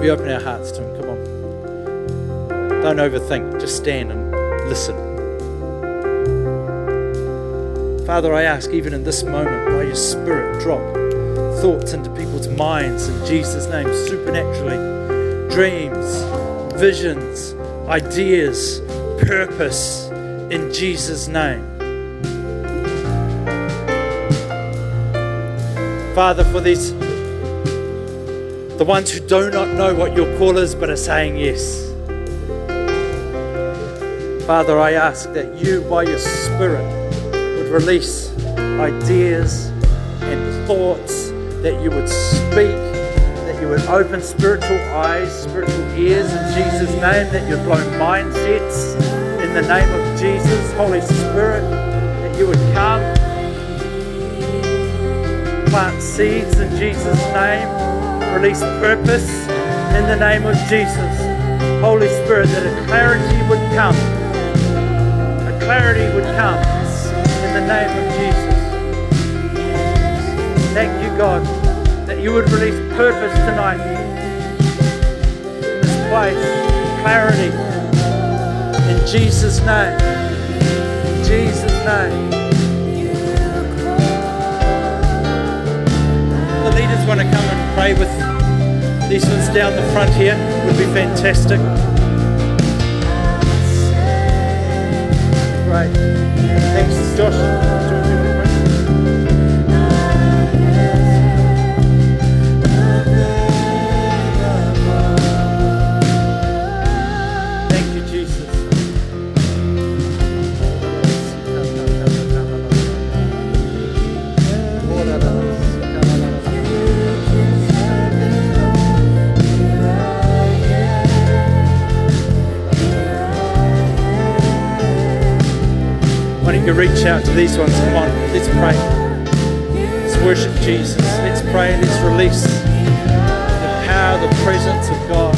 We open our hearts to Him. Come on. Don't overthink. Just stand and listen. Father, I ask even in this moment, by your Spirit, drop thoughts into people's minds in Jesus' name, supernaturally. Dreams, visions, ideas, purpose in Jesus' name. Father, for these, the ones who do not know what your call is but are saying yes. Father, I ask that you, by your Spirit, would release ideas and thoughts, that you would speak, that you would open spiritual eyes, spiritual ears in Jesus' name, that you'd blow mindsets in the name of Jesus, Holy Spirit, that you would come, plant seeds in Jesus' name, release purpose in the name of Jesus. Holy Spirit, that a clarity would come clarity would come in the name of Jesus. Thank you, God, that you would release purpose tonight in this place. Clarity in Jesus' name. In Jesus' name. The leaders want to come and pray with these ones down the front here. Would be fantastic. Right. Thanks, Josh. Reach out to these ones? Come on, let's pray. Let's worship Jesus. Let's pray. Let's release the power, the presence of God.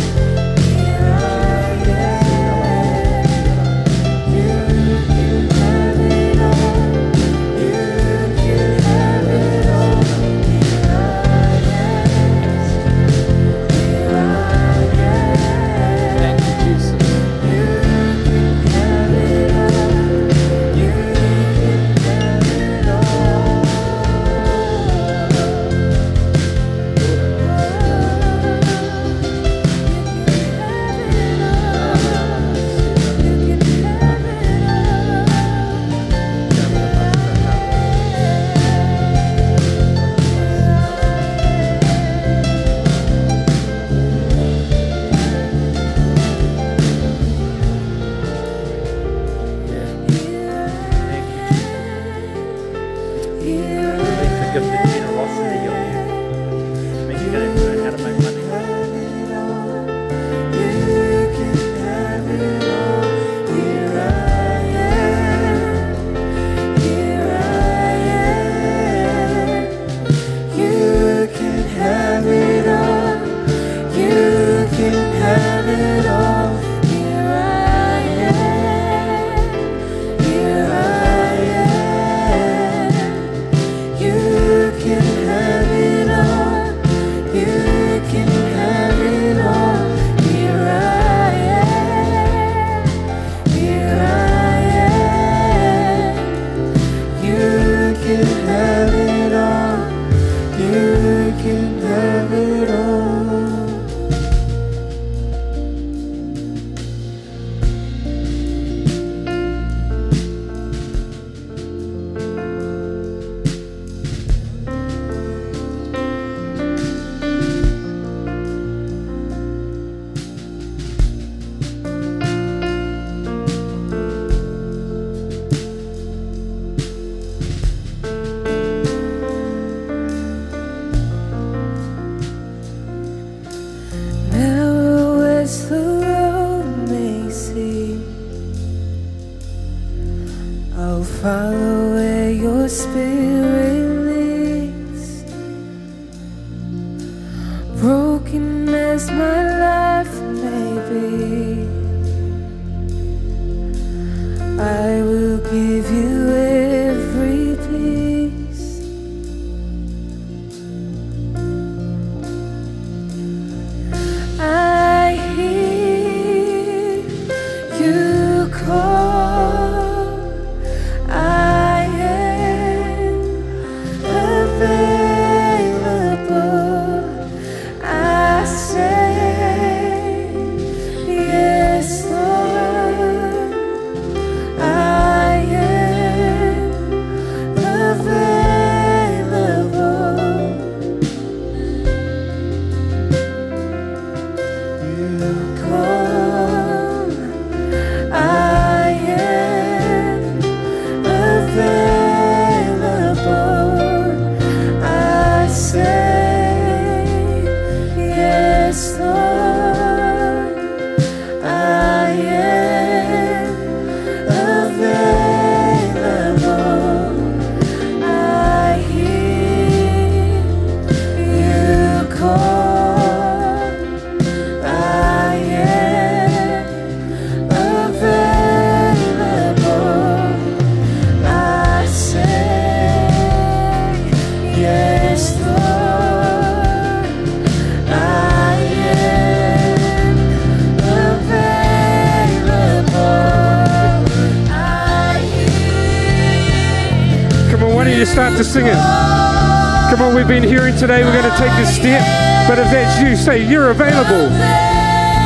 You start to sing it? Come on, we've been hearing today, we're going to take a step. But if that's you, say you're available.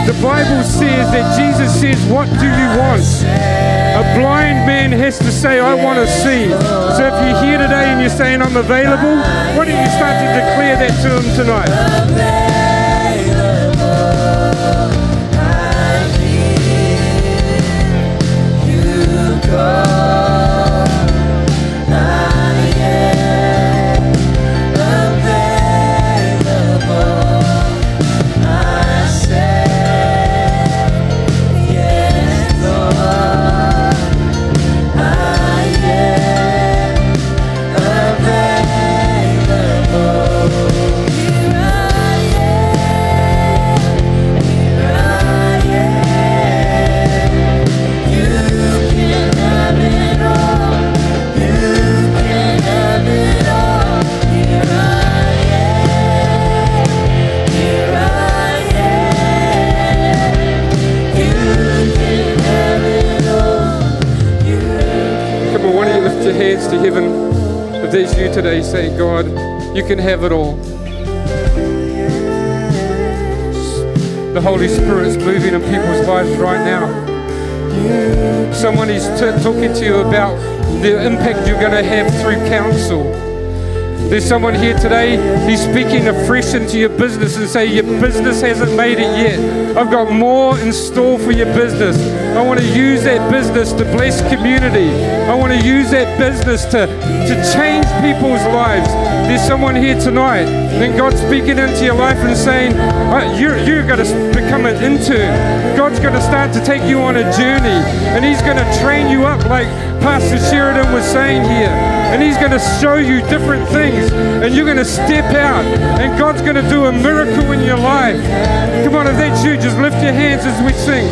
The Bible says that Jesus says, What do you want? A blind man has to say, I want to see. So if you're here today and you're saying, I'm available, why don't you start to declare that to him tonight? If there's you today saying, God, you can have it all. The Holy Spirit's moving in people's lives right now. Someone is t- talking to you about the impact you're going to have through counsel. There's someone here today, he's speaking afresh into your business and say, Your business hasn't made it yet. I've got more in store for your business. I want to use that business to bless community. I want to use that business to, to change people's lives. There's someone here tonight, and God's speaking into your life and saying, "Uh, You're, you're going to become an intern. God's going to start to take you on a journey, and He's going to train you up, like Pastor Sheridan was saying here and He's going to show you different things, and you're going to step out, and God's going to do a miracle in your life. Come on, if that's you, just lift your hands as we sing.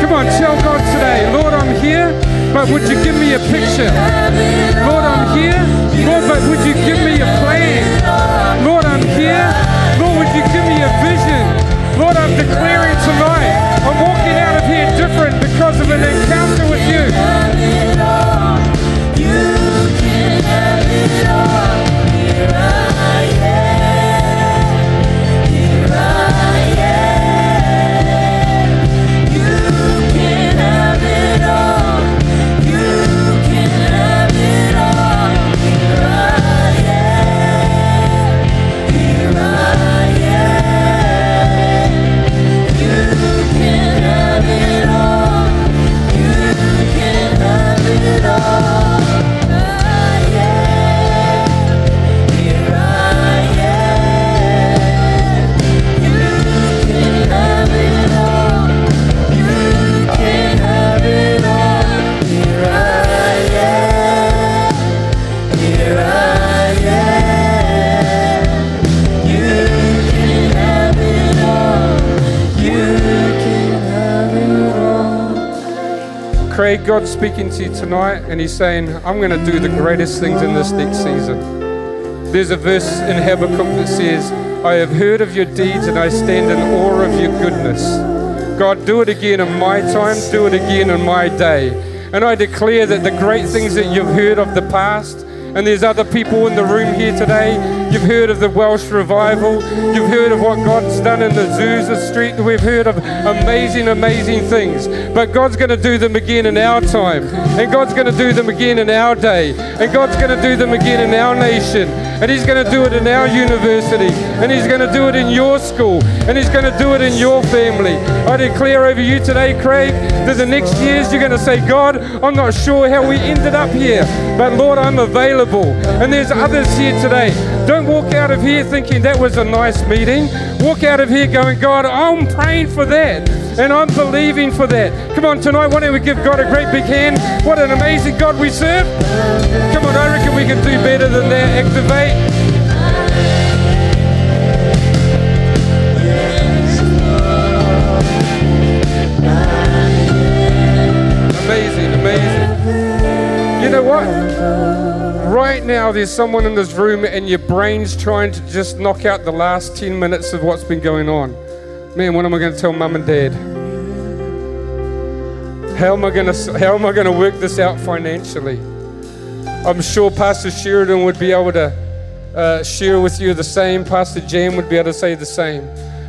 Come on, tell God today, Lord, I'm here, but would you give me a picture? Lord, I'm here, Lord, but would you give me a plan? Lord, I'm here, Lord, would you give me a vision? Lord, I'm declaring tonight, I'm walking out of here different because of an Craig, God's speaking to you tonight, and He's saying, I'm going to do the greatest things in this next season. There's a verse in Habakkuk that says, I have heard of your deeds and I stand in awe of your goodness. God, do it again in my time, do it again in my day. And I declare that the great things that you've heard of the past, and there's other people in the room here today. You've heard of the Welsh revival. You've heard of what God's done in the Azusa Street. We've heard of amazing, amazing things. But God's going to do them again in our time. And God's going to do them again in our day. And God's going to do them again in our nation. And He's going to do it in our university. And He's going to do it in your school. And He's going to do it in your family. I declare over you today, Craig, that the next years you're going to say, God, I'm not sure how we ended up here. But Lord, I'm available. And there's others here today. Don't walk out of here thinking that was a nice meeting. Walk out of here going, God, I'm praying for that. And I'm believing for that. Come on, tonight, why don't we give God a great big hand? What an amazing God we serve. Come on, I reckon we can do better than that. Activate. Now, there's someone in this room, and your brain's trying to just knock out the last 10 minutes of what's been going on. Man, what am I going to tell mum and dad? How am I going to how am I going to work this out financially? I'm sure Pastor Sheridan would be able to uh, share with you the same. Pastor Jam would be able to say the same.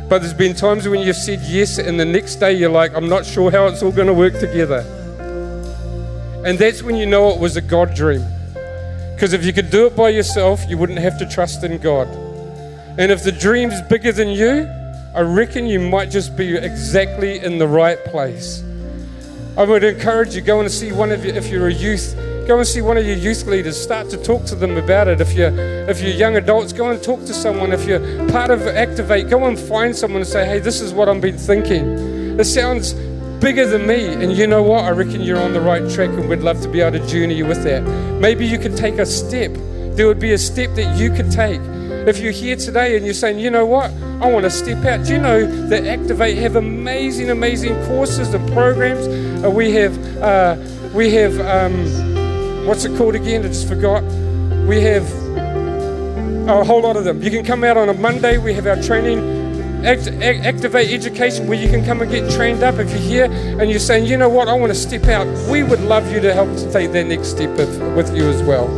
But there's been times when you've said yes, and the next day you're like, I'm not sure how it's all going to work together. And that's when you know it was a God dream. Because if you could do it by yourself, you wouldn't have to trust in God. And if the dream's bigger than you, I reckon you might just be exactly in the right place. I would encourage you go and see one of you if you're a youth go and see one of your youth leaders start to talk to them about it if you're if you're young adults go and talk to someone if you're part of activate go and find someone and say hey this is what i've been thinking it sounds bigger than me and you know what i reckon you're on the right track and we'd love to be able to journey you with that maybe you can take a step there would be a step that you could take if you're here today and you're saying, you know what, I want to step out. Do you know that Activate have amazing, amazing courses and programs? Uh, we have, uh, we have, um, what's it called again? I just forgot. We have a whole lot of them. You can come out on a Monday. We have our training. Act, activate education where you can come and get trained up if you're here and you're saying you know what i want to step out we would love you to help to take that next step with, with you as well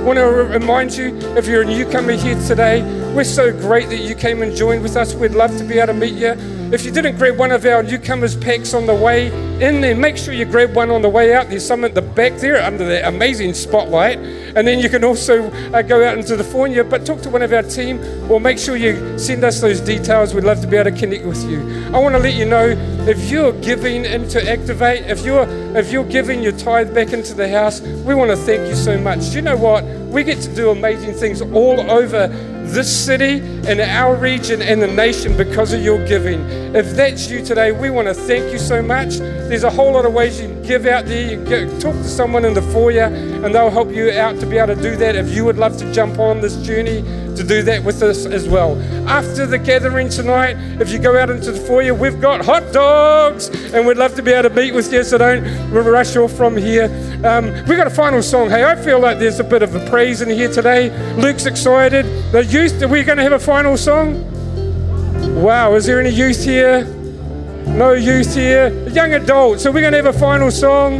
I want to remind you if you're a newcomer here today, we're so great that you came and joined with us. We'd love to be able to meet you. If you didn't grab one of our newcomers packs on the way in there, make sure you grab one on the way out. There's some at the back there under the amazing spotlight. And then you can also uh, go out into the foyer, but talk to one of our team or make sure you send us those details. We'd love to be able to connect with you. I want to let you know if you're giving into Activate, if you're if you're giving your tithe back into the house, we want to thank you so much. Do you know what? We get to do amazing things all over this city and our region and the nation because of your giving. If that's you today, we want to thank you so much. There's a whole lot of ways you can give out there. You can talk to someone in the foyer and they'll help you out to be able to do that. If you would love to jump on this journey, to do that with us as well. After the gathering tonight, if you go out into the foyer, we've got hot dogs and we'd love to be able to meet with you, so don't rush off from here. Um, we got a final song. Hey, I feel like there's a bit of a praise in here today. Luke's excited. The youth, are we going to have a final song? Wow, is there any youth here? No youth here. Young adults. So we're going to have a final song.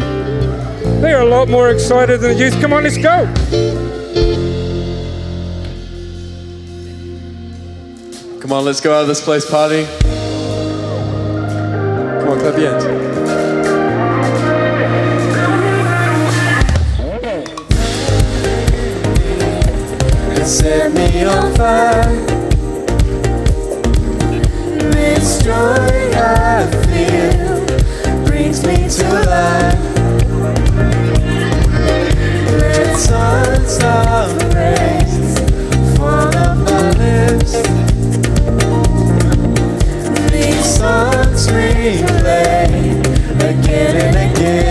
They're a lot more excited than the youth. Come on, let's go. Come on, let's go out of this place, party. Come on, clap your hands. set me on fire. This joy I feel brings me to life. Let. replay again and again.